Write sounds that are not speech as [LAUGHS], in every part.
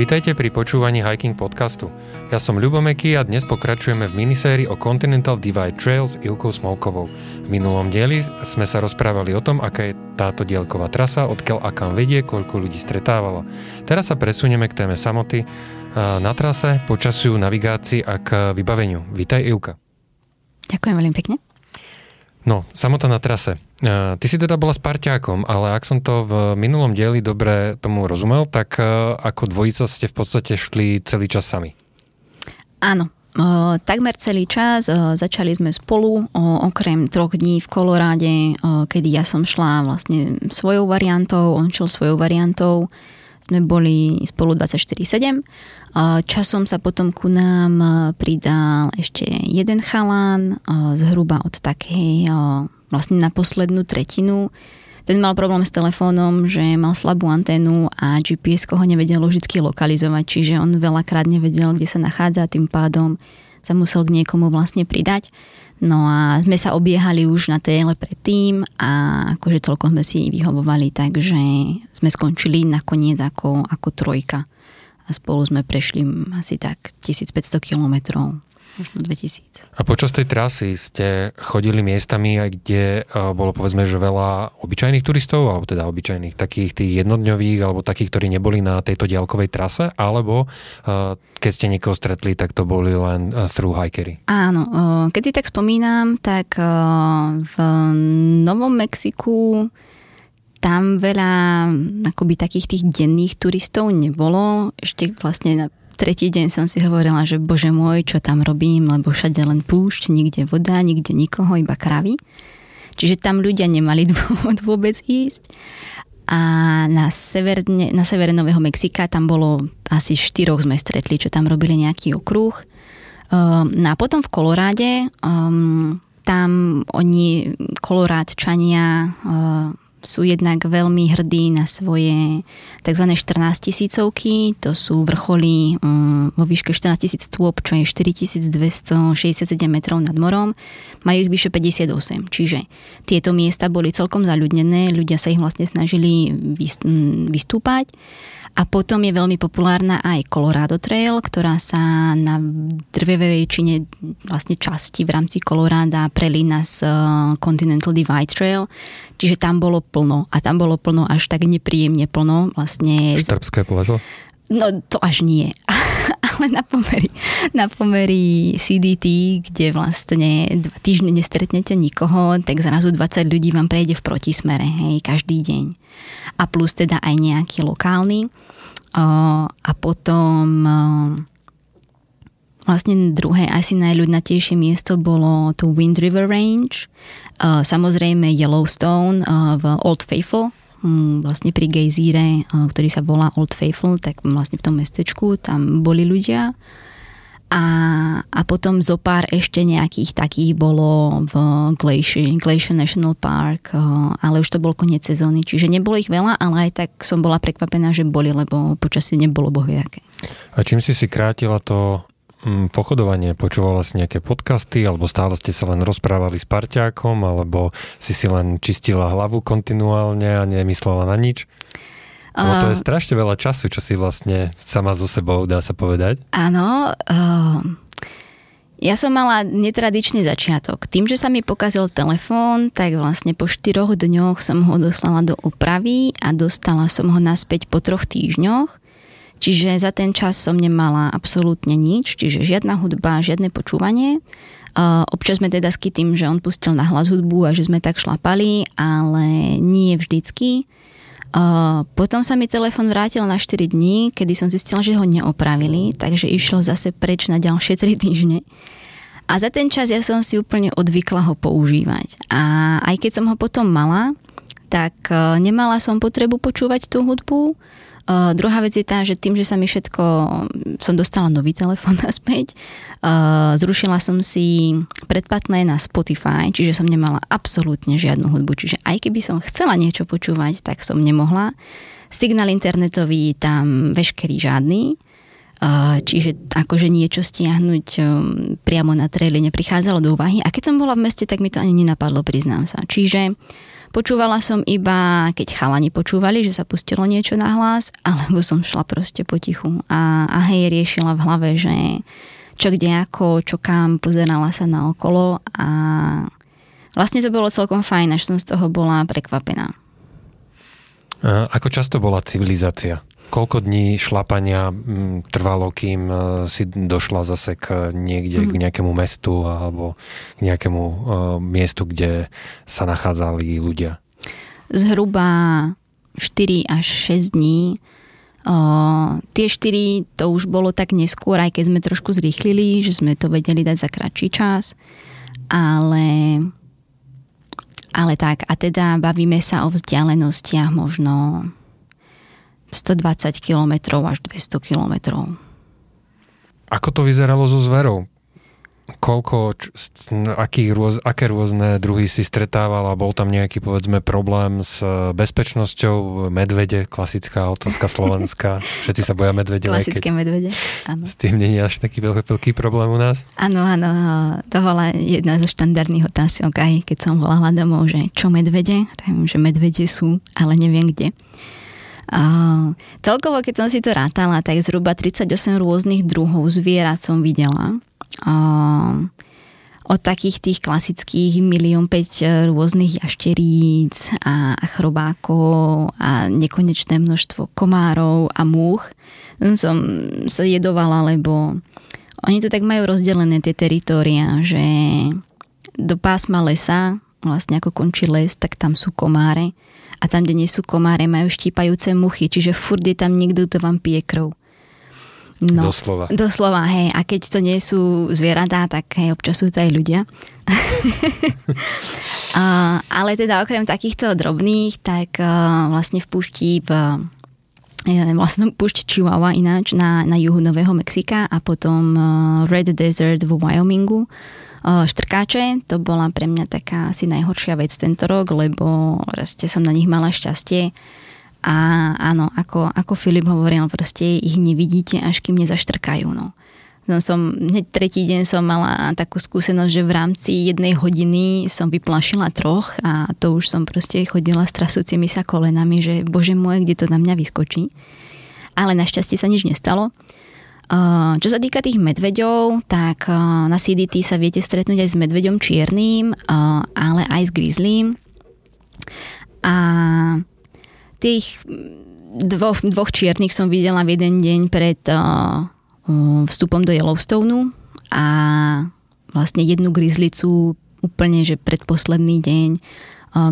Vítajte pri počúvaní Hiking podcastu. Ja som Ľubomeky a dnes pokračujeme v minisérii o Continental Divide Trails s Ilkou Smolkovou. V minulom dieli sme sa rozprávali o tom, aká je táto dielková trasa, odkiaľ a kam vedie, koľko ľudí stretávalo. Teraz sa presunieme k téme samoty na trase, počasiu, navigácii a k vybaveniu. Vítaj Ilka. Ďakujem veľmi pekne. No, samota na trase. Ty si teda bola s parťákom, ale ak som to v minulom dieli dobre tomu rozumel, tak ako dvojica ste v podstate šli celý čas sami. Áno, takmer celý čas. Začali sme spolu, okrem troch dní v Koloráde, kedy ja som šla vlastne svojou variantou, on šiel svojou variantou. Sme boli spolu 24-7 Časom sa potom ku nám pridal ešte jeden chalán, zhruba od takej vlastne na poslednú tretinu. Ten mal problém s telefónom, že mal slabú anténu a GPS ho nevedel logicky lokalizovať, čiže on veľakrát nevedel, kde sa nachádza, tým pádom sa musel k niekomu vlastne pridať. No a sme sa obiehali už na téle predtým a akože celkom sme si vyhovovali, takže sme skončili nakoniec ako, ako trojka a spolu sme prešli asi tak 1500 kilometrov možno 2000. A počas tej trasy ste chodili miestami, kde uh, bolo povedzme, že veľa obyčajných turistov, alebo teda obyčajných takých tých jednodňových, alebo takých, ktorí neboli na tejto diaľkovej trase, alebo uh, keď ste niekoho stretli, tak to boli len uh, through hikery? Áno, keď si tak spomínam, tak v Novom Mexiku tam veľa akoby takých tých denných turistov nebolo. Ešte vlastne tretí deň som si hovorila, že bože môj, čo tam robím, lebo všade len púšť, nikde voda, nikde nikoho, iba kravy. Čiže tam ľudia nemali [LAUGHS] dôvod vôbec ísť. A na, severne, na severe Nového Mexika tam bolo asi štyroch sme stretli, čo tam robili nejaký okruh. Um, no a potom v Koloráde um, tam oni, kolorádčania, uh, sú jednak veľmi hrdí na svoje tzv. 14 tisícovky, to sú vrcholy um, vo výške 14 tisíc stôp, čo je 4267 metrov nad morom, majú ich vyše 58, čiže tieto miesta boli celkom zaľudnené, ľudia sa ich vlastne snažili vystúpať a potom je veľmi populárna aj Colorado Trail, ktorá sa na drvevej väčšine vlastne časti v rámci Colorada prelína s eh, Continental Divide Trail, čiže tam bolo plno a tam bolo plno až tak nepríjemne plno. Vlastne... Štrbské plezo? No to až nie. [LAUGHS] [LAUGHS] Ale na pomery, na pomery CDT, kde vlastne dva týždne nestretnete nikoho, tak zrazu 20 ľudí vám prejde v protismere, hej, každý deň. A plus teda aj nejaký lokálny. A potom vlastne druhé asi najľudnatejšie miesto bolo tu Wind River Range, samozrejme Yellowstone v Old Faithful, vlastne pri gejzíre, ktorý sa volá Old Faithful, tak vlastne v tom mestečku tam boli ľudia a, a potom zo pár ešte nejakých takých bolo v Glacier, Glacier National Park, eh, ale už to bol koniec sezóny, čiže nebolo ich veľa, ale aj tak som bola prekvapená, že boli, lebo počasie nebolo bohviaké. A čím si si krátila to pochodovanie? Počúvala si nejaké podcasty, alebo stále ste sa len rozprávali s parťákom, alebo si si len čistila hlavu kontinuálne a nemyslela na nič? No to je strašne veľa času, čo si vlastne sama so sebou, dá sa povedať. Áno. Uh, ja som mala netradičný začiatok. Tým, že sa mi pokazil telefón, tak vlastne po štyroch dňoch som ho doslala do opravy a dostala som ho naspäť po troch týždňoch. Čiže za ten čas som nemala absolútne nič, čiže žiadna hudba, žiadne počúvanie. Uh, občas sme teda tým, že on pustil na hlas hudbu a že sme tak šlapali, ale nie vždycky. Uh, potom sa mi telefon vrátil na 4 dní, kedy som zistila, že ho neopravili, takže išiel zase preč na ďalšie 3 týždne. A za ten čas ja som si úplne odvykla ho používať. A aj keď som ho potom mala, tak uh, nemala som potrebu počúvať tú hudbu, Uh, druhá vec je tá, že tým, že sa mi všetko, som dostala nový telefón [LAUGHS] naspäť, uh, zrušila som si predplatné na Spotify, čiže som nemala absolútne žiadnu hudbu, čiže aj keby som chcela niečo počúvať, tak som nemohla. Signál internetový tam veškerý žiadny. čiže akože niečo stiahnuť um, priamo na traili neprichádzalo do úvahy. A keď som bola v meste, tak mi to ani nenapadlo, priznám sa. Čiže počúvala som iba, keď chalani počúvali, že sa pustilo niečo na hlas, alebo som šla proste potichu a, a hej, riešila v hlave, že čo kde ako, čo kam, pozerala sa na okolo a vlastne to bolo celkom fajn, až som z toho bola prekvapená. Ako často bola civilizácia? Koľko dní šlapania mm, trvalo, kým e, si došla zase k niekde, mm. k mhm. nejakému mestu alebo k nejakému uh, miestu, kde sa nachádzali ľudia? Zhruba 4 až 6 dní. Uh, tie 4 to už bolo tak neskôr, aj keď sme trošku zrýchlili, že sme to vedeli dať za kratší čas. Ale ale tak, a teda bavíme sa o vzdialenostiach možno 120 km až 200 km. Ako to vyzeralo so zverou? Koľko, č, aký rôz, aké rôzne druhy si stretávala? Bol tam nejaký, povedzme, problém s e, bezpečnosťou? Medvede, klasická otázka [LAUGHS] slovenská. Všetci sa boja medvede. Klasické medvede, áno. S tým nie je až taký veľký, veľký problém u nás? Áno, áno. To bola jedna zo štandardných otázok, aj keď som volala domov, že čo medvede? Viem, že medvede sú, ale neviem kde. Uh, celkovo, keď som si to rátala, tak zhruba 38 rôznych druhov zvierat som videla. Uh, od takých tých klasických milión 5 rôznych jašteríc a chrobákov a nekonečné množstvo komárov a múch som sa jedovala, lebo oni to tak majú rozdelené tie teritória, že do pásma lesa, vlastne ako končí les, tak tam sú komáre a tam, kde nie sú komáre, majú štípajúce muchy, čiže furt je tam niekto, kto vám pije krv. No, doslova. Doslova, hej. A keď to nie sú zvieratá, tak hej, občas sú to aj ľudia. [LAUGHS] a, ale teda okrem takýchto drobných, tak uh, vlastne v púšti v vlastne púšť Chihuahua ináč na, na juhu Nového Mexika a potom uh, Red Desert v Wyomingu Štrkáče, to bola pre mňa taká asi najhoršia vec tento rok, lebo proste som na nich mala šťastie. A áno, ako, ako Filip hovoril, proste ich nevidíte, až kým nezaštrkajú. No. No som, hneď tretí deň som mala takú skúsenosť, že v rámci jednej hodiny som vyplašila troch a to už som proste chodila s trasúcimi sa kolenami, že bože môj, kde to na mňa vyskočí. Ale našťastie sa nič nestalo. Čo sa týka tých medveďov, tak na CDT sa viete stretnúť aj s medveďom čiernym, ale aj s grizzlym. A tých dvoch, dvoch čiernych som videla v jeden deň pred vstupom do Yellowstoneu a vlastne jednu grizzlicu úplne, že predposledný deň.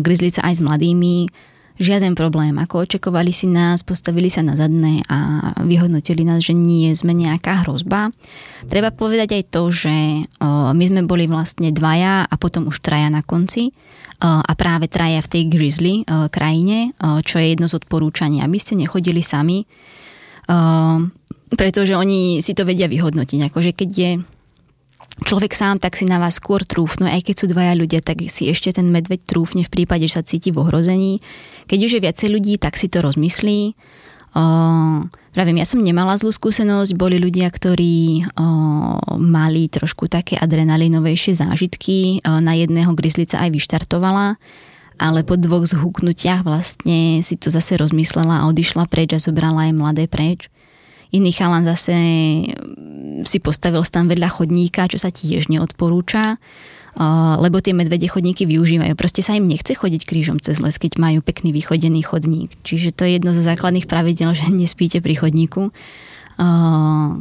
Grizzlica aj s mladými žiaden problém. Ako očakovali si nás, postavili sa na zadné a vyhodnotili nás, že nie sme nejaká hrozba. Treba povedať aj to, že my sme boli vlastne dvaja a potom už traja na konci a práve traja v tej grizzly krajine, čo je jedno z odporúčaní, aby ste nechodili sami, pretože oni si to vedia vyhodnotiť. Akože keď je človek sám, tak si na vás skôr trúfno, aj keď sú dvaja ľudia, tak si ešte ten medveď trúfne v prípade, že sa cíti v ohrození. Keď už je viacej ľudí, tak si to rozmyslí. Uh, pravím, ja som nemala zlú skúsenosť, boli ľudia, ktorí uh, mali trošku také adrenalinovejšie zážitky, uh, na jedného grizlica aj vyštartovala, ale po dvoch zhuknutiach vlastne si to zase rozmyslela a odišla preč a zobrala aj mladé preč. Iný chalan zase mm, si postavil stan vedľa chodníka, čo sa tiež neodporúča, lebo tie medvede chodníky využívajú. Proste sa im nechce chodiť krížom cez les, keď majú pekný vychodený chodník. Čiže to je jedno zo základných pravidel, že [LAUGHS] nespíte pri chodníku,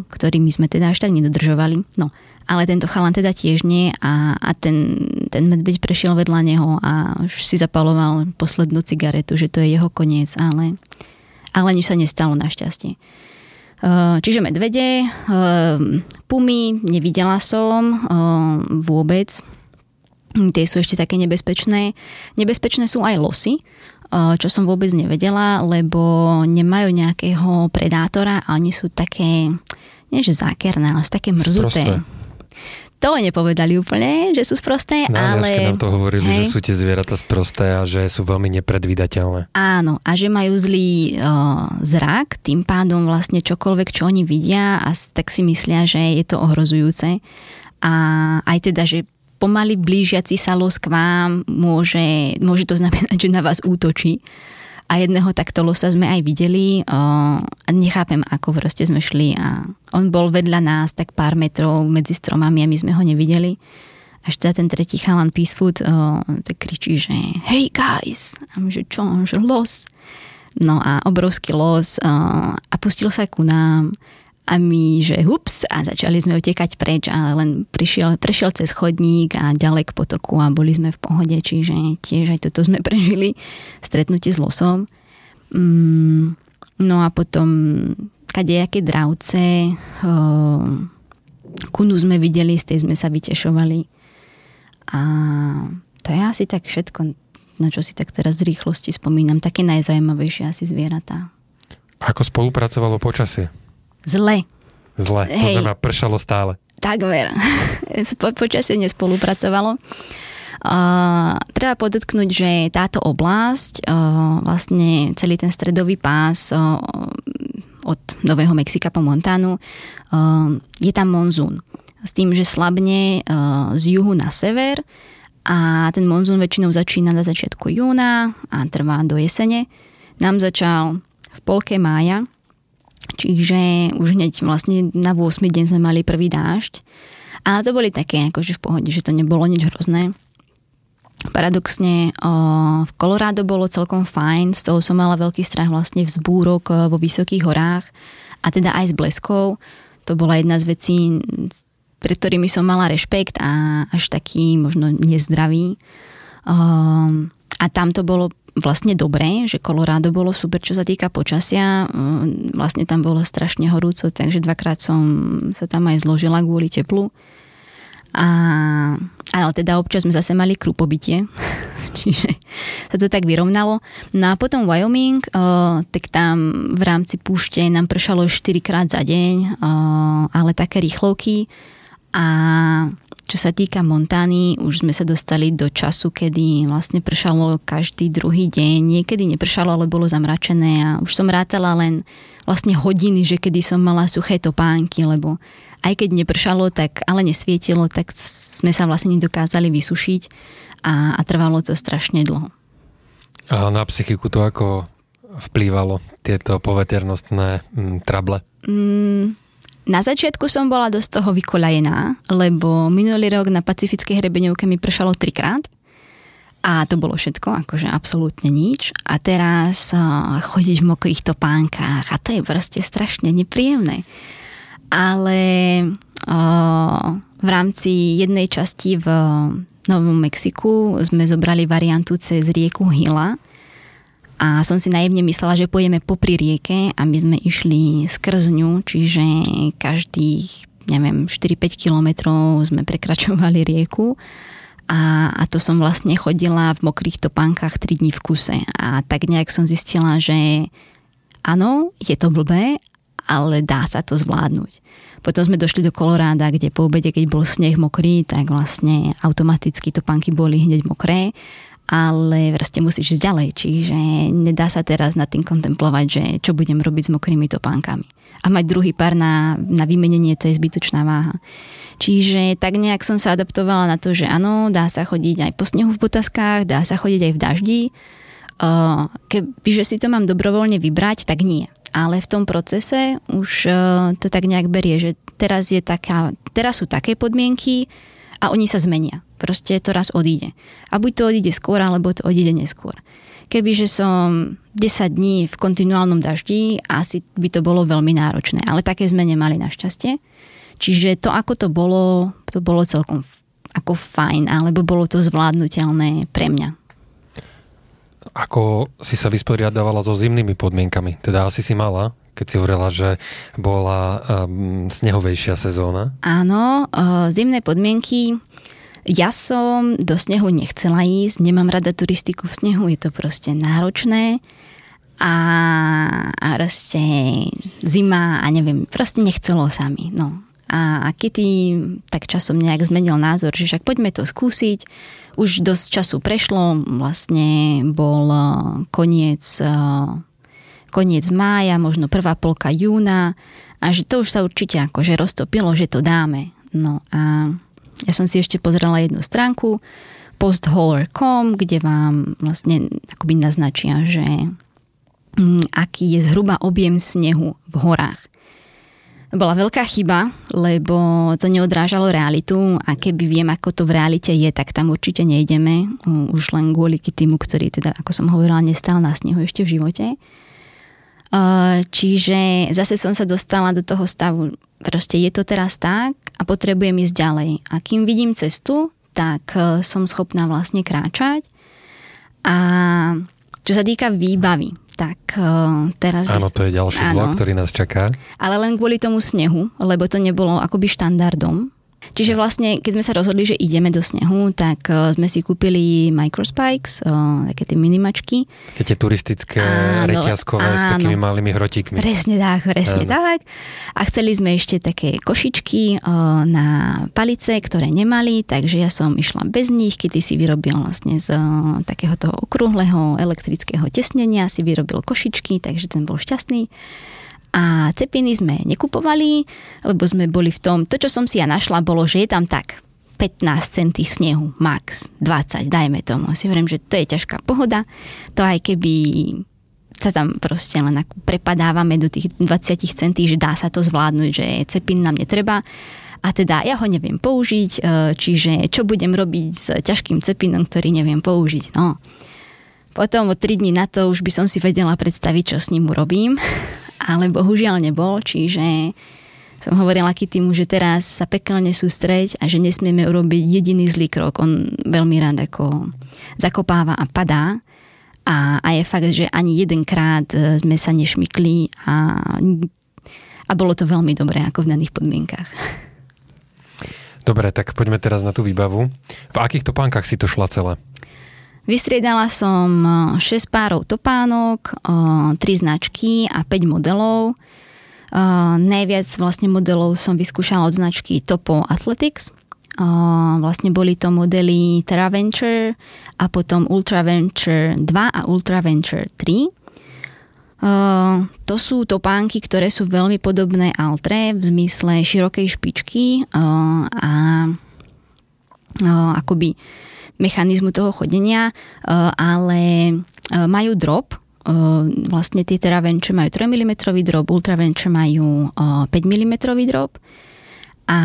ktorý my sme teda až tak nedodržovali. No, ale tento chalan teda tiež nie a, a ten, ten medveď prešiel vedľa neho a už si zapaloval poslednú cigaretu, že to je jeho koniec, ale, ale nič sa nestalo našťastie. Eh, čiže medvede, eh, pumy nevidela som eh, vôbec. Tie sú ešte také nebezpečné. Nebezpečné sú aj losy, čo som vôbec nevedela, lebo nemajú nejakého predátora a oni sú také, nie že zákerné, ale sú také mrzuté. Sprosté. To nepovedali úplne, že sú sprosté, Na ale... nám to hovorili, hej, že sú tie zvieratá sprosté a že sú veľmi nepredvídateľné. Áno, a že majú zlý uh, zrak, tým pádom vlastne čokoľvek, čo oni vidia, a tak si myslia, že je to ohrozujúce. A aj teda, že pomaly blížiaci sa los k vám môže, môže to znamenať, že na vás útočí. A jedného takto losa sme aj videli uh, a nechápem, ako proste sme šli a on bol vedľa nás tak pár metrov medzi stromami a my sme ho nevideli. Až teda ten tretí chalan Peacefoot uh, tak kričí, že hej guys, a my, že čo, že los. No a obrovský los uh, a pustil sa ku nám a my, že hups a začali sme utekať preč, ale len prišiel, prešiel cez chodník a ďalej k potoku a boli sme v pohode, čiže tiež aj toto sme [LAUGHS] prežili, stretnutie s losom. Mm, no a potom kadejaké dravce, kunu sme videli, z tej sme sa vytešovali. A to je asi tak všetko, na čo si tak teraz z rýchlosti spomínam. Také najzajímavejšie asi zvieratá. Ako spolupracovalo počasie? Zle. Zle. To Hej. znamená, pršalo stále. Takmer. [LAUGHS] Po, počasie nespolupracovalo. Uh, treba podotknúť, že táto oblasť, uh, vlastne celý ten stredový pás uh, od Nového Mexika po Montánu, uh, je tam monzún. S tým, že slabne uh, z juhu na sever a ten monzún väčšinou začína na začiatku júna a trvá do jesene. Nám začal v polke mája, Čiže už hneď vlastne na 8. deň sme mali prvý dážď. Ale to boli také akože v pohode, že to nebolo nič hrozné. Paradoxne o, v Colorado bolo celkom fajn, z toho som mala veľký strach vlastne vzbúrok o, vo vysokých horách a teda aj s bleskou. To bola jedna z vecí, pred ktorými som mala rešpekt a až taký možno nezdravý. Um, a tam to bolo vlastne dobré, že Colorado bolo super, čo sa týka počasia. Um, Vlastne tam bolo strašne horúco, takže dvakrát som sa tam aj zložila kvôli teplu. A, ale teda občas sme zase mali krupobytie, [LAUGHS] čiže sa to tak vyrovnalo. No a potom Wyoming, o, tak tam v rámci púšte nám pršalo 4 krát za deň, o, ale také rýchlovky. A čo sa týka Montány, už sme sa dostali do času, kedy vlastne pršalo každý druhý deň. Niekedy nepršalo, ale bolo zamračené a už som rátala len vlastne hodiny, že kedy som mala suché topánky, lebo aj keď nepršalo, tak ale nesvietilo, tak sme sa vlastne nedokázali vysušiť a, a trvalo to strašne dlho. A na psychiku to ako vplývalo, tieto poveternostné mm, trable? Mm, na začiatku som bola dosť toho vykoľajená, lebo minulý rok na Pacifickej hrebeňovke mi pršalo trikrát a to bolo všetko, akože absolútne nič. A teraz uh, chodiť v mokrých topánkach a to je proste strašne nepríjemné. Ale uh, v rámci jednej časti v Novom Mexiku sme zobrali variantu cez rieku Hila, a som si naivne myslela, že pôjdeme popri rieke a my sme išli skrz ňu, čiže každých, neviem, 4-5 kilometrov sme prekračovali rieku. A, a to som vlastne chodila v mokrých topánkach 3 dní v kuse. A tak nejak som zistila, že áno, je to blbé, ale dá sa to zvládnuť. Potom sme došli do Koloráda, kde po obede, keď bol sneh mokrý, tak vlastne automaticky topánky boli hneď mokré ale proste musíš ísť ďalej, čiže nedá sa teraz nad tým kontemplovať, že čo budem robiť s mokrými topánkami. A mať druhý pár na, na vymenenie, to je zbytočná váha. Čiže tak nejak som sa adaptovala na to, že áno, dá sa chodiť aj po snehu v botaskách, dá sa chodiť aj v daždi. Kebyže si to mám dobrovoľne vybrať, tak nie. Ale v tom procese už to tak nejak berie, že teraz, je taká, teraz sú také podmienky a oni sa zmenia. Proste to raz odíde. A buď to odíde skôr, alebo to odíde neskôr. Kebyže som 10 dní v kontinuálnom daždi, asi by to bolo veľmi náročné. Ale také sme nemali našťastie. Čiže to, ako to bolo, to bolo celkom ako fajn, alebo bolo to zvládnutelné pre mňa. Ako si sa vysporiadávala so zimnými podmienkami? Teda asi si mala, keď si hovorila, že bola um, snehovejšia sezóna. Áno, uh, zimné podmienky ja som do snehu nechcela ísť, nemám rada turistiku v snehu, je to proste náročné a, a proste zima a neviem, proste nechcelo sa mi. No. a, a Kitty tak časom nejak zmenil názor, že však poďme to skúsiť. Už dosť času prešlo, vlastne bol eh, koniec, eh, koniec mája, možno prvá polka júna a že to už sa určite akože roztopilo, že to dáme. No a ja som si ešte pozrela jednu stránku, postholler.com, kde vám vlastne akoby naznačia, že mm, aký je zhruba objem snehu v horách. Bola veľká chyba, lebo to neodrážalo realitu a keby viem, ako to v realite je, tak tam určite nejdeme. Už len kvôli týmu, ktorý teda, ako som hovorila, nestal na snehu ešte v živote. Čiže zase som sa dostala do toho stavu, proste je to teraz tak a potrebujem ísť ďalej. A kým vidím cestu, tak e, som schopná vlastne kráčať. A čo sa týka výbavy, tak e, teraz... Áno, to je ďalší blok, ktorý nás čaká. Ale len kvôli tomu snehu, lebo to nebolo akoby štandardom. Čiže vlastne, keď sme sa rozhodli, že ideme do snehu, tak uh, sme si kúpili microspikes, uh, také tie minimačky. Také tie turistické áno, reťazkové áno, s takými malými hrotíkmi. Presne tak, presne áno. tak. A chceli sme ešte také košičky uh, na palice, ktoré nemali, takže ja som išla bez nich, keď si vyrobil vlastne z uh, takého toho okrúhleho elektrického tesnenia, si vyrobil košičky, takže ten bol šťastný. A cepiny sme nekupovali, lebo sme boli v tom, to čo som si ja našla, bolo, že je tam tak 15 centy snehu, max 20, dajme tomu. Si hovorím, že to je ťažká pohoda, to aj keby sa tam proste len ako prepadávame do tých 20 centí, že dá sa to zvládnuť, že cepín nám netreba. A teda ja ho neviem použiť, e, čiže čo budem robiť s ťažkým cepinom, ktorý neviem použiť. No. Potom o 3 dní na to už by som si vedela predstaviť, čo s ním urobím ale bohužiaľ nebol, čiže som hovorila týmu, že teraz sa pekelne sústreť a že nesmieme urobiť jediný zlý krok. On veľmi rád ako zakopáva a padá. A, a je fakt, že ani jedenkrát e, sme sa nešmykli a, a bolo to veľmi dobré ako v daných podmienkach. Dobre, tak poďme teraz na tú výbavu. V akých topánkach si to šla celé? Vystriedala som 6 e, párov topánok, 3 e, značky a 5 modelov. E, najviac vlastne modelov som vyskúšala od značky Topo Athletics. Vlastne boli to modely TerraVenture a potom UltraVenture 2 a UltraVenture 3. Uh, to sú topánky, ktoré sú veľmi podobné Altre v zmysle širokej špičky a akoby mechanizmu toho chodenia, e, ale e, majú drop, e, vlastne tie teravenče majú 3 mm drop, ultravenče majú 5 mm drop. A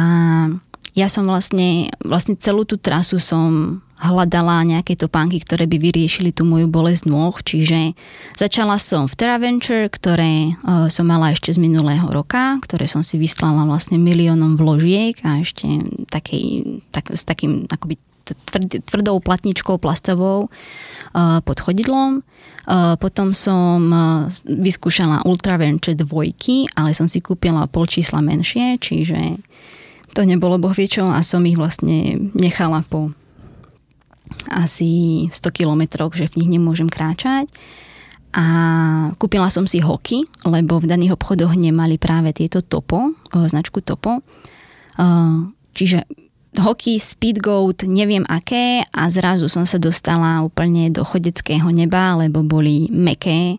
ja som vlastne, vlastne celú tú trasu som hľadala nejaké topánky, ktoré by vyriešili tú moju bolesť nôh, čiže začala som v TerraVenture, ktoré som mala ešte z minulého roka, ktoré som si vyslala vlastne miliónom vložiek a ešte takej, tak, s takým akoby tvrdou platničkou plastovou pod chodidlom. Potom som vyskúšala Ultraventure dvojky, ale som si kúpila pol čísla menšie, čiže to nebolo bohviečo a som ich vlastne nechala po asi 100 kilometroch, že v nich nemôžem kráčať. A kúpila som si hoky, lebo v daných obchodoch nemali práve tieto topo, značku topo. Čiže hoky, speedgoat, neviem aké a zrazu som sa dostala úplne do chodeckého neba, lebo boli meké.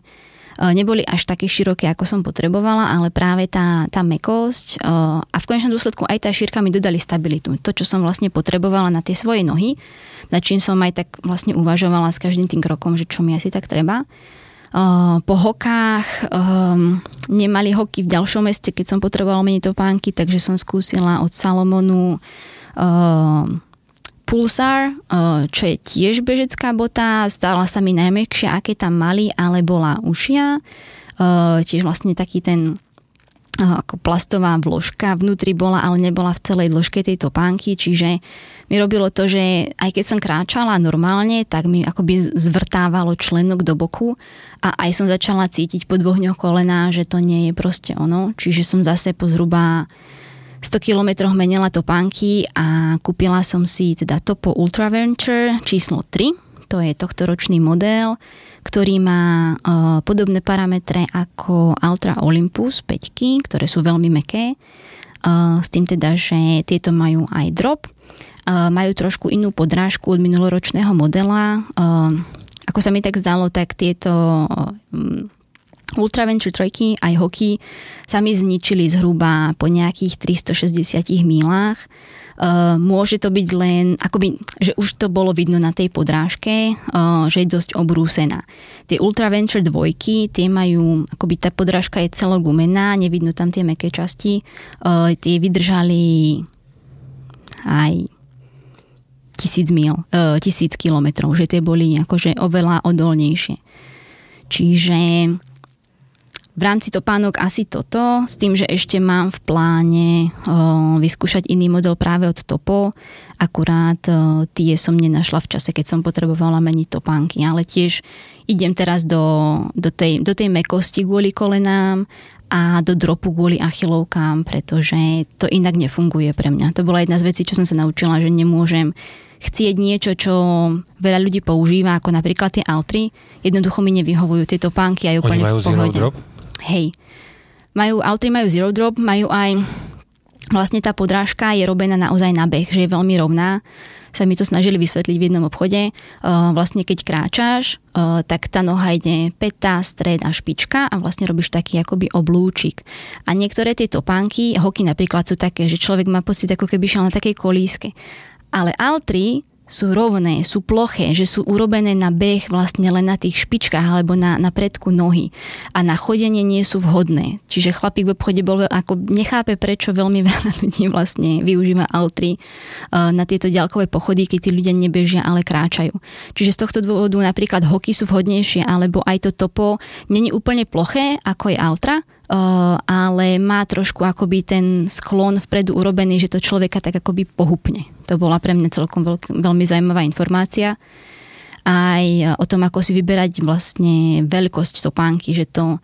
E, neboli až také široké, ako som potrebovala, ale práve tá, tá mekosť e, a v konečnom dôsledku aj tá šírka mi dodali stabilitu. To, čo som vlastne potrebovala na tie svoje nohy, na čím som aj tak vlastne uvažovala s každým tým krokom, že čo mi asi tak treba. Po hokách nemali hoky v ďalšom meste, keď som potrebovala meniť topánky, takže som skúsila od Salomonu Pulsar, čo je tiež bežecká bota, stala sa mi najmäkšia, aké tam mali, ale bola ušia. Tiež vlastne taký ten ako plastová vložka vnútri bola, ale nebola v celej dĺžke tej topánky, čiže mi robilo to, že aj keď som kráčala normálne, tak mi akoby zvrtávalo členok do boku a aj som začala cítiť po dvoch dňoch že to nie je proste ono, čiže som zase po zhruba 100 kilometroch menila topánky a kúpila som si teda Topo Ultra Venture číslo 3. To je tohto ročný model, ktorý má uh, podobné parametre ako Ultra Olympus 5, ktoré sú veľmi meké. s tým teda, že tieto majú aj drop, majú trošku inú podrážku od minuloročného modela. Ako sa mi tak zdalo, tak tieto Ultraventure trojky aj hoky sa mi zničili zhruba po nejakých 360 milách. Uh, môže to byť len, akoby, že už to bolo vidno na tej podrážke, uh, že je dosť obrúsená. Tie Ultraventure dvojky, tie majú, akoby tá podrážka je celogumená, nevidno tam tie meké časti, uh, tie vydržali aj tisíc mil, tisíc kilometrov, že tie boli akože oveľa odolnejšie. Čiže v rámci topánok asi toto, s tým, že ešte mám v pláne o, vyskúšať iný model práve od Topo, akurát o, tie som nenašla v čase, keď som potrebovala meniť topánky, ale tiež idem teraz do, do, tej, do tej mekosti kvôli kolenám a do dropu kvôli achilovkám, pretože to inak nefunguje pre mňa. To bola jedna z vecí, čo som sa naučila, že nemôžem chcieť niečo, čo veľa ľudí používa, ako napríklad tie altry, jednoducho mi nevyhovujú tieto pánky aj úplne Oni majú v pohode. Drop? Hej. Majú, Altry majú zero drop, majú aj vlastne tá podrážka je robená naozaj na beh, že je veľmi rovná sa mi to snažili vysvetliť v jednom obchode. Uh, vlastne keď kráčaš, uh, tak tá noha ide peta, stred a špička a vlastne robíš taký akoby oblúčik. A niektoré tie topánky, hoky napríklad sú také, že človek má pocit, ako keby šiel na takej kolíske. Ale altry sú rovné, sú ploché, že sú urobené na beh vlastne len na tých špičkách alebo na, na predku nohy a na chodenie nie sú vhodné. Čiže chlapík v obchode bol ako nechápe, prečo veľmi [LAUGHS] veľa ľudí vlastne využíva altry uh, na tieto ďalkové pochody, keď tí ľudia nebežia, ale kráčajú. Čiže z tohto dôvodu napríklad hoky sú vhodnejšie, alebo aj to topo není úplne ploché, ako je altra, ale má trošku akoby ten sklon vpredu urobený, že to človeka tak akoby pohupne. To bola pre mňa celkom veľk, veľmi zaujímavá informácia. Aj o tom, ako si vyberať vlastne veľkosť topánky, že to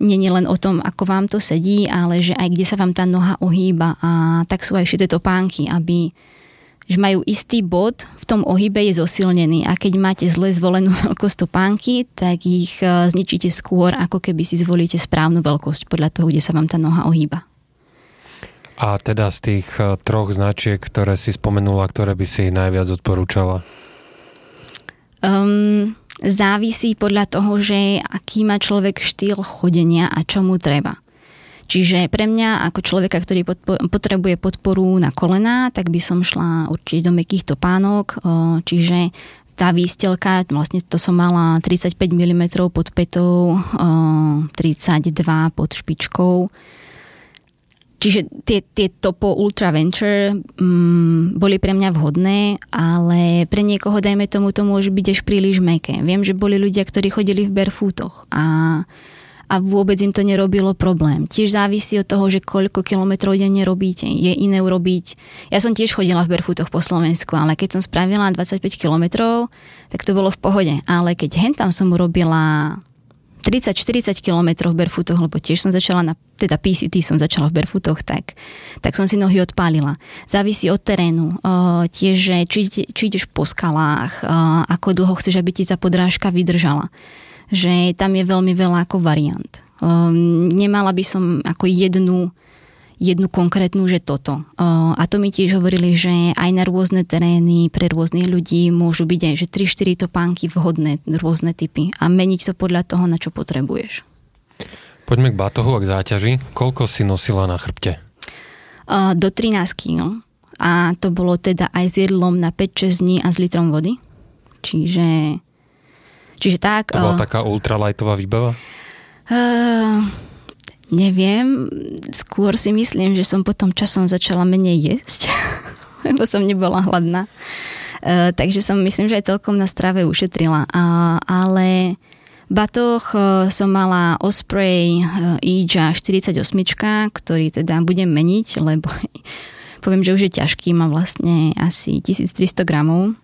je len o tom, ako vám to sedí, ale že aj kde sa vám tá noha ohýba a tak sú aj šité topánky, aby že majú istý bod, v tom ohybe je zosilnený a keď máte zle zvolenú [LAUGHS] veľkosť topánky, tak ich e, zničíte skôr, ako keby si zvolíte správnu veľkosť podľa toho, kde sa vám tá noha ohýba. A teda z tých e, troch značiek, ktoré si spomenula, ktoré by si najviac odporúčala? Um, závisí podľa toho, že aký má človek štýl chodenia a čo mu treba. Čiže pre mňa ako človeka, ktorý potrebuje podporu na kolená, tak by som šla určite do mekých topánok, čiže tá výstelka, vlastne to som mala 35 mm pod petou, 32 pod špičkou. Čiže tie, tie Topo Ultra Venture mm, boli pre mňa vhodné, ale pre niekoho, dajme tomu, to môže byť až príliš meké. Viem, že boli ľudia, ktorí chodili v barefootoch a a vôbec im to nerobilo problém. Tiež závisí od toho, že koľko kilometrov denne robíte. Je iné urobiť. Ja som tiež chodila v barefootoch po Slovensku, ale keď som spravila 25 kilometrov, tak to bolo v pohode. Ale keď hentam som urobila 30-40 km v barefootoch, lebo tiež som začala na, teda PCT som začala v barefootoch, tak, tak som si nohy odpálila. Závisí od terénu, uh, tiež, či, či ideš po skalách, uh, ako dlho chceš, aby ti tá podrážka vydržala že tam je veľmi veľa ako variant. Um, nemala by som ako jednu jednu konkrétnu, že toto. Uh, a to mi tiež hovorili, že aj na rôzne terény pre rôznych ľudí môžu byť aj, že 3-4 topánky vhodné, rôzne typy a meniť to podľa toho, na čo potrebuješ. Poďme k batohu a k záťaži. Koľko si nosila na chrbte? Uh, do 13 kg. A to bolo teda aj s jedlom na 5-6 dní a s litrom vody. Čiže Čiže tak... To bola uh, taká ultralightová výbava? Uh, neviem. Skôr si myslím, že som potom časom začala menej jesť, [LAUGHS] lebo som nebola hladná. Uh, takže som myslím, že aj celkom na strave ušetrila. Uh, ale batoh uh, som mala Osprey Ija 48, ktorý teda budem meniť, lebo [LAUGHS] poviem, že už je ťažký, má vlastne asi 1300 gramov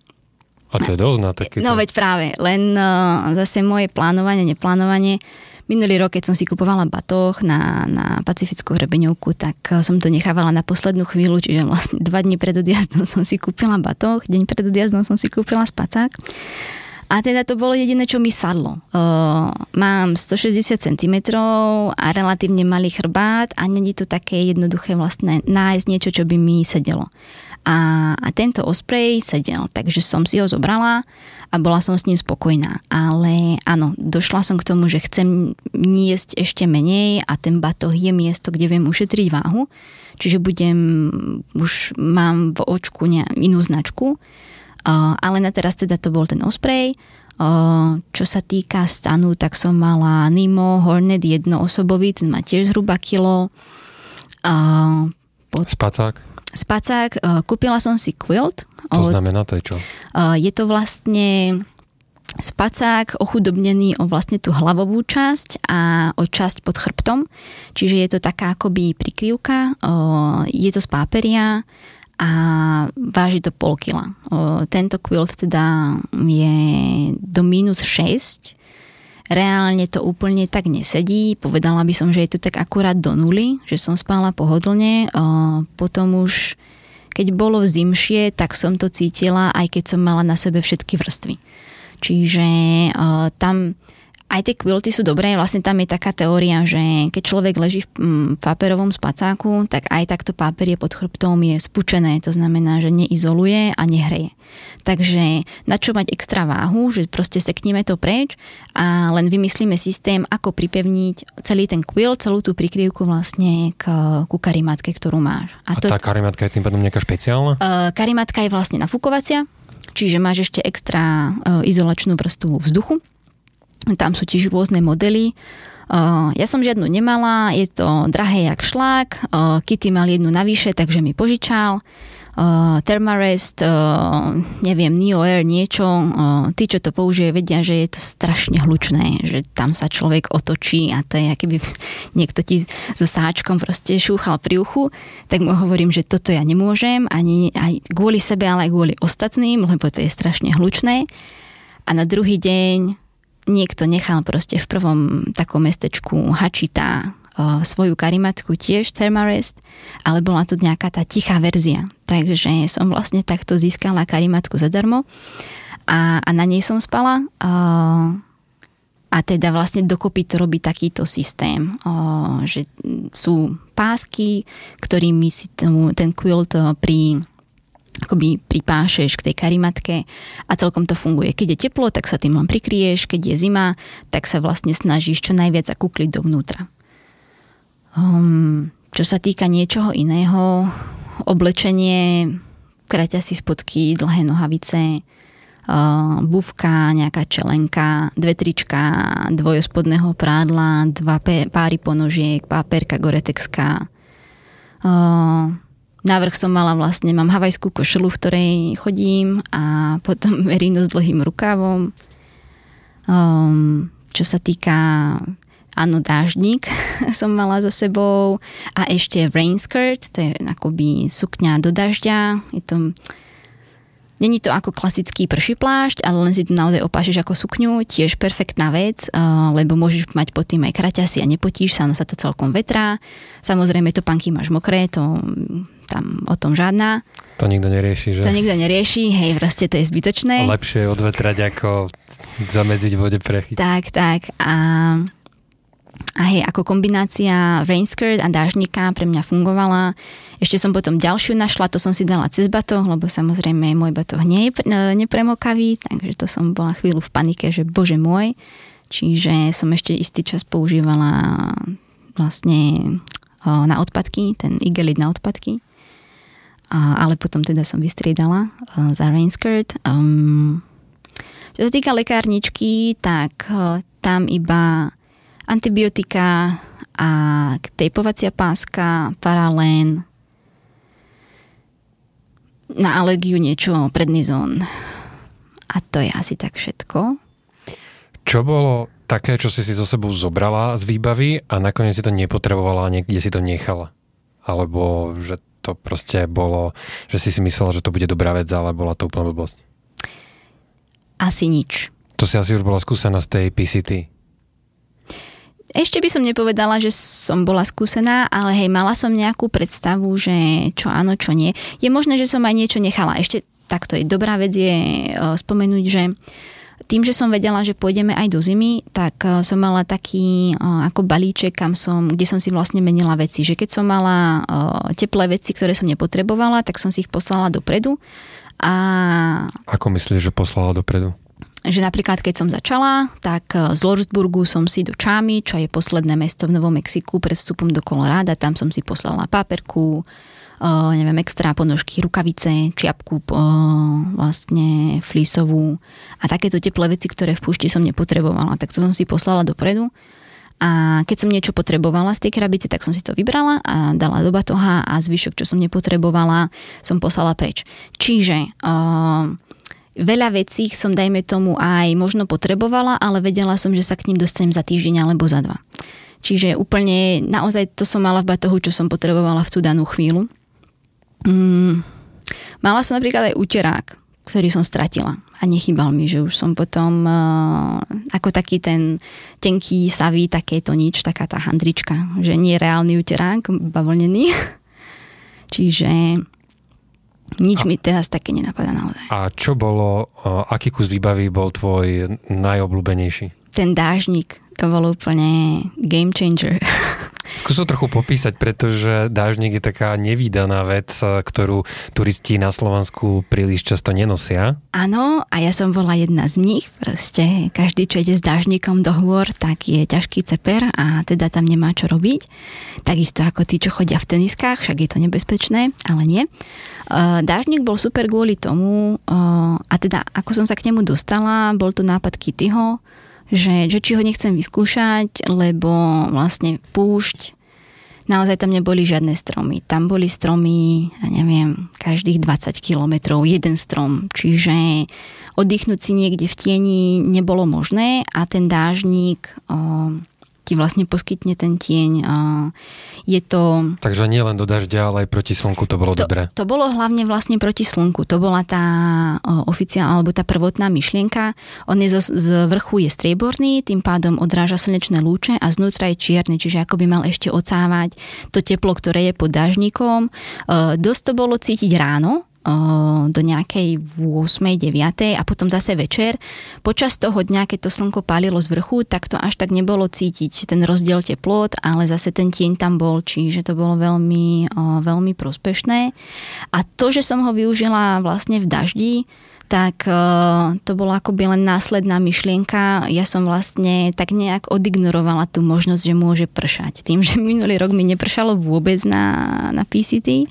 a to je dosť na takýto. No veď práve, len uh, zase moje plánovanie, neplánovanie. Minulý rok, keď som si kupovala batoh na, na Pacifickú hrebeňovku, tak uh, som to nechávala na poslednú chvíľu, čiže vlastne dva dní pred odjazdom som si kúpila batoh, deň pred odjazdom som si kúpila spacák. A teda to bolo jediné, čo mi sadlo. Uh, mám 160 cm a relatívne malý chrbát a není to také jednoduché vlastne nájsť niečo, čo by mi sedelo. A, a tento osprey sedel, takže som si ho zobrala a bola som s ním spokojná. Ale áno, došla som k tomu, že chcem niesť ešte menej a ten batoh je miesto, kde viem ušetriť váhu. Čiže budem, už mám v očku inú značku, ale na teraz teda to bol ten osprey. Čo sa týka stanu, tak som mala Nimo Hornet jednoosobový, ten má tiež zhruba kilo. Pod... Spacák? Spacák. E, kúpila som si quilt. To od, znamená, to je čo? E, je to vlastne spacák ochudobnený o vlastne tú hlavovú časť a o časť pod chrbtom. Čiže je to taká akoby prikryvka. E, je to z páperia a váži to pol kila. Tento quilt teda je do minus 6 Reálne to úplne tak nesedí. Povedala by som, že je to tak akurát do nuly, že som spala pohodlne. Potom už, keď bolo zimšie, tak som to cítila, aj keď som mala na sebe všetky vrstvy. Čiže tam aj tie quilty sú dobré, vlastne tam je taká teória, že keď človek leží v mm, paperovom spacáku, tak aj takto papier pod chrbtom je spučené, to znamená, že neizoluje a nehreje. Takže na čo mať extra váhu, že proste sekníme to preč a len vymyslíme systém, ako pripevniť celý ten quilt, celú tú prikryvku vlastne k, ku karimatke, ktorú máš. A, a to, tá karimatka je tým pádom nejaká špeciálna? Uh, karimatka je vlastne nafukovacia, čiže máš ešte extra uh, izolačnú vrstvu vzduchu tam sú tiež rôzne modely. Ja som žiadnu nemala, je to drahé jak šlák. Kitty mal jednu navyše, takže mi požičal. Thermarest, neviem, Neo Air, niečo. Tí, čo to použije, vedia, že je to strašne hlučné, že tam sa človek otočí a to je, keby [LAUGHS] niekto ti so sáčkom proste šúchal pri uchu, tak mu hovorím, že toto ja nemôžem, ani aj kvôli sebe, ale aj kvôli ostatným, lebo to je strašne hlučné. A na druhý deň niekto nechal proste v prvom takom mestečku Hačita svoju karimatku tiež Thermarest, ale bola to nejaká tá tichá verzia. Takže som vlastne takto získala karimatku zadarmo a, a na nej som spala. A, teda vlastne dokopy to robí takýto systém, že sú pásky, ktorými si ten quilt pri akoby pripášeš k tej karimatke a celkom to funguje. Keď je teplo, tak sa tým len prikrieš, keď je zima, tak sa vlastne snažíš čo najviac zakúkliť dovnútra. Um, čo sa týka niečoho iného, oblečenie, kraťasy spodky, dlhé nohavice, uh, bufka, nejaká čelenka, dve trička, dvojospodného prádla, dva páry ponožiek, páperka goretexka, uh, Návrh som mala vlastne, mám havajskú košelu, v ktorej chodím a potom [LAUGHS] merino s dlhým rukávom. Um, čo sa týka áno, dážnik [LAUGHS] som mala so sebou a ešte rain skirt, to je akoby sukňa do dažďa. Je to Není to ako klasický prší plášť, ale len si to naozaj opášeš ako sukňu, tiež perfektná vec, lebo môžeš mať pod tým aj kraťasy a nepotíš sa, no sa to celkom vetrá. Samozrejme, to panky máš mokré, to tam o tom žiadna. To nikto nerieši, že? To nikto nerieši, hej, proste to je zbytočné. Lepšie odvetrať, ako zamedziť vode prechyť. Tak, tak. A, a hej, ako kombinácia rainskirt a dážnika pre mňa fungovala. Ešte som potom ďalšiu našla, to som si dala cez batoh, lebo samozrejme môj batoh nie je nepremokavý, takže to som bola chvíľu v panike, že bože môj. Čiže som ešte istý čas používala vlastne na odpadky, ten igelit na odpadky. Ale potom teda som vystriedala za rainskirt. Um, čo sa týka lekárničky, tak tam iba antibiotika a tejpovacia páska, paralén, na alergiu niečo prednizón. A to je asi tak všetko. Čo bolo také, čo si si so sebou zobrala z výbavy a nakoniec si to nepotrebovala a niekde si to nechala? Alebo že to proste bolo, že si si myslela, že to bude dobrá vec, ale bola to úplná blbosť? Asi nič. To si asi už bola skúsená z tej PCT. Ešte by som nepovedala, že som bola skúsená, ale hej, mala som nejakú predstavu, že čo áno, čo nie. Je možné, že som aj niečo nechala. Ešte takto je dobrá vec je spomenúť, že tým, že som vedela, že pôjdeme aj do zimy, tak uh, som mala taký uh, ako balíček, kam som, kde som si vlastne menila veci. Že keď som mala uh, teplé veci, ktoré som nepotrebovala, tak som si ich poslala dopredu. A... Ako myslíš, že poslala dopredu? že napríklad keď som začala, tak z Lordsburgu som si do Čámy, čo je posledné mesto v Novom Mexiku pred vstupom do Koloráda, tam som si poslala paperku, neviem, extra ponožky, rukavice, čiapku vlastne flísovú a takéto teplé veci, ktoré v púšti som nepotrebovala. Tak to som si poslala dopredu. A keď som niečo potrebovala z tej krabice, tak som si to vybrala a dala do batoha a zvyšok, čo som nepotrebovala, som poslala preč. Čiže uh, veľa vecí som, dajme tomu, aj možno potrebovala, ale vedela som, že sa k ním dostanem za týždeň alebo za dva. Čiže úplne, naozaj to som mala v batohu, čo som potrebovala v tú danú chvíľu. Mm, mala som napríklad aj úterák, ktorý som stratila a nechýbal mi, že už som potom uh, ako taký ten tenký, savý, takéto nič, taká tá handrička, že nie reálny uterák, bavlnený. [LAUGHS] Čiže nič a, mi teraz také nenapadá naozaj. A čo bolo, uh, aký kus výbavy bol tvoj najobľúbenejší? Ten dážnik, to bolo úplne game changer. [LAUGHS] Skús to trochu popísať, pretože dážnik je taká nevýdaná vec, ktorú turisti na Slovensku príliš často nenosia. Áno, a ja som bola jedna z nich. Proste každý, čo ide s dážnikom do hôr, tak je ťažký ceper a teda tam nemá čo robiť. Takisto ako tí, čo chodia v teniskách, však je to nebezpečné, ale nie. Dážnik bol super kvôli tomu, a teda ako som sa k nemu dostala, bol to nápad Kittyho, že, že či ho nechcem vyskúšať, lebo vlastne púšť, naozaj tam neboli žiadne stromy. Tam boli stromy, ja neviem, každých 20 kilometrov jeden strom. Čiže oddychnúť si niekde v tieni nebolo možné a ten dážnik ti vlastne poskytne ten tieň. A je to... Takže nie len do dažďa, ale aj proti slnku to bolo to, dobré. To bolo hlavne vlastne proti slnku. To bola tá oficiálna, alebo tá prvotná myšlienka. On je z, z vrchu je strieborný, tým pádom odráža slnečné lúče a znútra je čierny, čiže ako by mal ešte ocávať to teplo, ktoré je pod dažníkom. Dosť to bolo cítiť ráno, do nejakej 8. 9. a potom zase večer. Počas toho dňa, keď to slnko pálilo z vrchu, tak to až tak nebolo cítiť ten rozdiel teplot, ale zase ten tieň tam bol, čiže to bolo veľmi, veľmi prospešné. A to, že som ho využila vlastne v daždi, tak to bola akoby len následná myšlienka. Ja som vlastne tak nejak odignorovala tú možnosť, že môže pršať. Tým, že minulý rok mi nepršalo vôbec na, na PCT,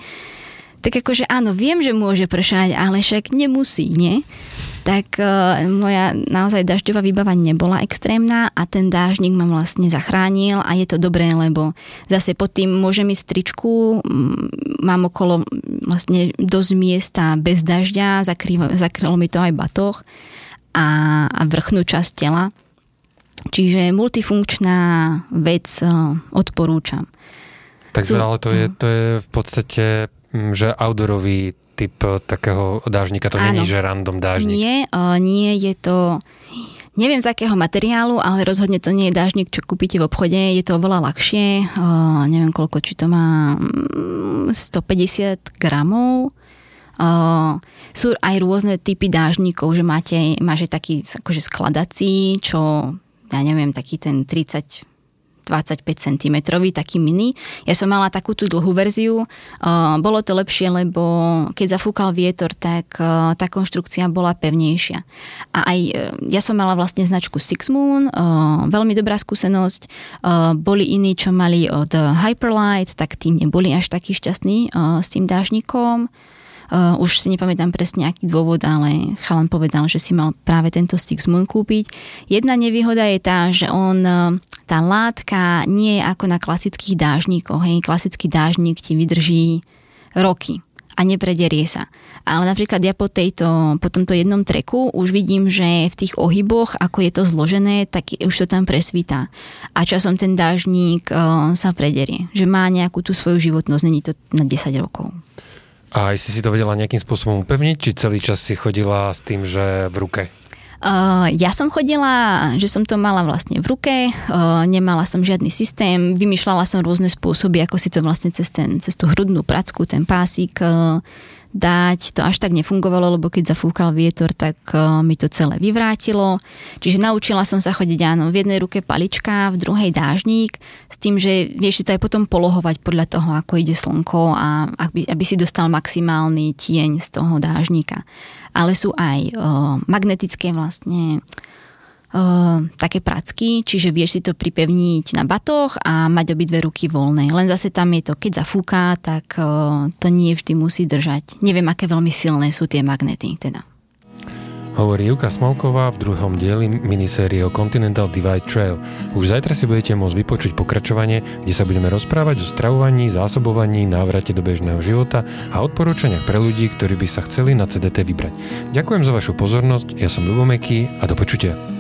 tak akože áno, viem, že môže pršať, ale však nemusí, nie? Tak uh, moja naozaj dažďová výbava nebola extrémna a ten dážnik ma vlastne zachránil a je to dobré, lebo zase pod tým môžem ísť stričku, mám okolo vlastne dosť miesta bez dažďa, zakrylo mi to aj batoh a, a vrchnú časť tela. Čiže multifunkčná vec uh, odporúčam. Takže Sú, ale to je, to je v podstate Mm, že outdoorový typ takého dážnika, to není, že random dážnik. Nie, nie je to... Neviem z akého materiálu, ale rozhodne to nie je dážnik, čo kúpite v obchode. Je to oveľa ľahšie. Neviem koľko, či to má 150 mm, gramov. Uh, sú aj rôzne typy dážnikov, že máte, máte taký akože skladací, čo ja neviem, taký ten 30 25 cm, taký mini. Ja som mala takú tú dlhú verziu. Bolo to lepšie, lebo keď zafúkal vietor, tak tá konštrukcia bola pevnejšia. A aj uh, ja som mala vlastne značku Six Moon, veľmi dobrá skúsenosť. Boli iní, čo mali od Hyperlight, tak tí neboli až takí šťastní s tým dážnikom. Uh, už si nepamätám presne aký dôvod, ale chalan povedal, že si mal práve tento Six Moon kúpiť. Jedna nevýhoda je tá, že on, uh, tá látka nie je ako na klasických dážnikoch. Hej. Klasický dážnik ti vydrží roky a neprederie sa. Ale napríklad ja po, tejto, po tomto jednom treku už vidím, že v tých ohyboch, ako je to zložené, tak už to tam presvítá. A časom ten dážnik uh, sa prederie. Že má nejakú tú svoju životnosť, není to na 10 rokov. A aj si si to vedela nejakým spôsobom upevniť, či celý čas si chodila s tým, že v ruke? Uh, ja som chodila, že som to mala vlastne v ruke, uh, nemala som žiadny systém, vymýšľala som rôzne spôsoby, ako si to vlastne cez, ten, cez tú hrudnú pracku, ten pásik uh, dať, to až tak nefungovalo, lebo keď zafúkal vietor, tak uh, mi to celé vyvrátilo. Čiže naučila som sa chodiť áno, v jednej ruke palička, v druhej dážnik, s tým, že vieš si to aj potom polohovať podľa toho, ako ide slnko a aby, aby si dostal maximálny tieň z toho dážnika. Ale sú aj uh, magnetické vlastne uh, také pracky, čiže vieš si to pripevniť na batoch a mať obidve ruky voľné. Len zase tam je to, keď zafúka, tak uh, to nie vždy musí držať. Neviem, aké veľmi silné sú tie magnety teda. Hovorí Juka Smolková v druhom dieli minisérie o Continental Divide Trail. Už zajtra si budete môcť vypočuť pokračovanie, kde sa budeme rozprávať o stravovaní, zásobovaní, návrate do bežného života a odporúčaniach pre ľudí, ktorí by sa chceli na CDT vybrať. Ďakujem za vašu pozornosť, ja som Lubomeký a do počutia.